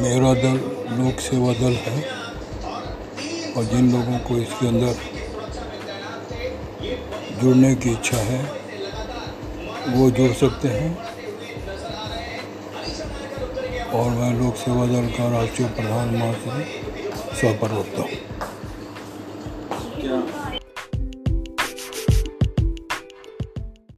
मेरा दल लोक सेवा दल है और जिन लोगों को इसके अंदर जुड़ने की इच्छा है, वो जुड़ सकते हैं। और मैं लोक सेवा दल का राष्ट्रीय प्रधान महासचिव सह प्रवक्ता हूँ।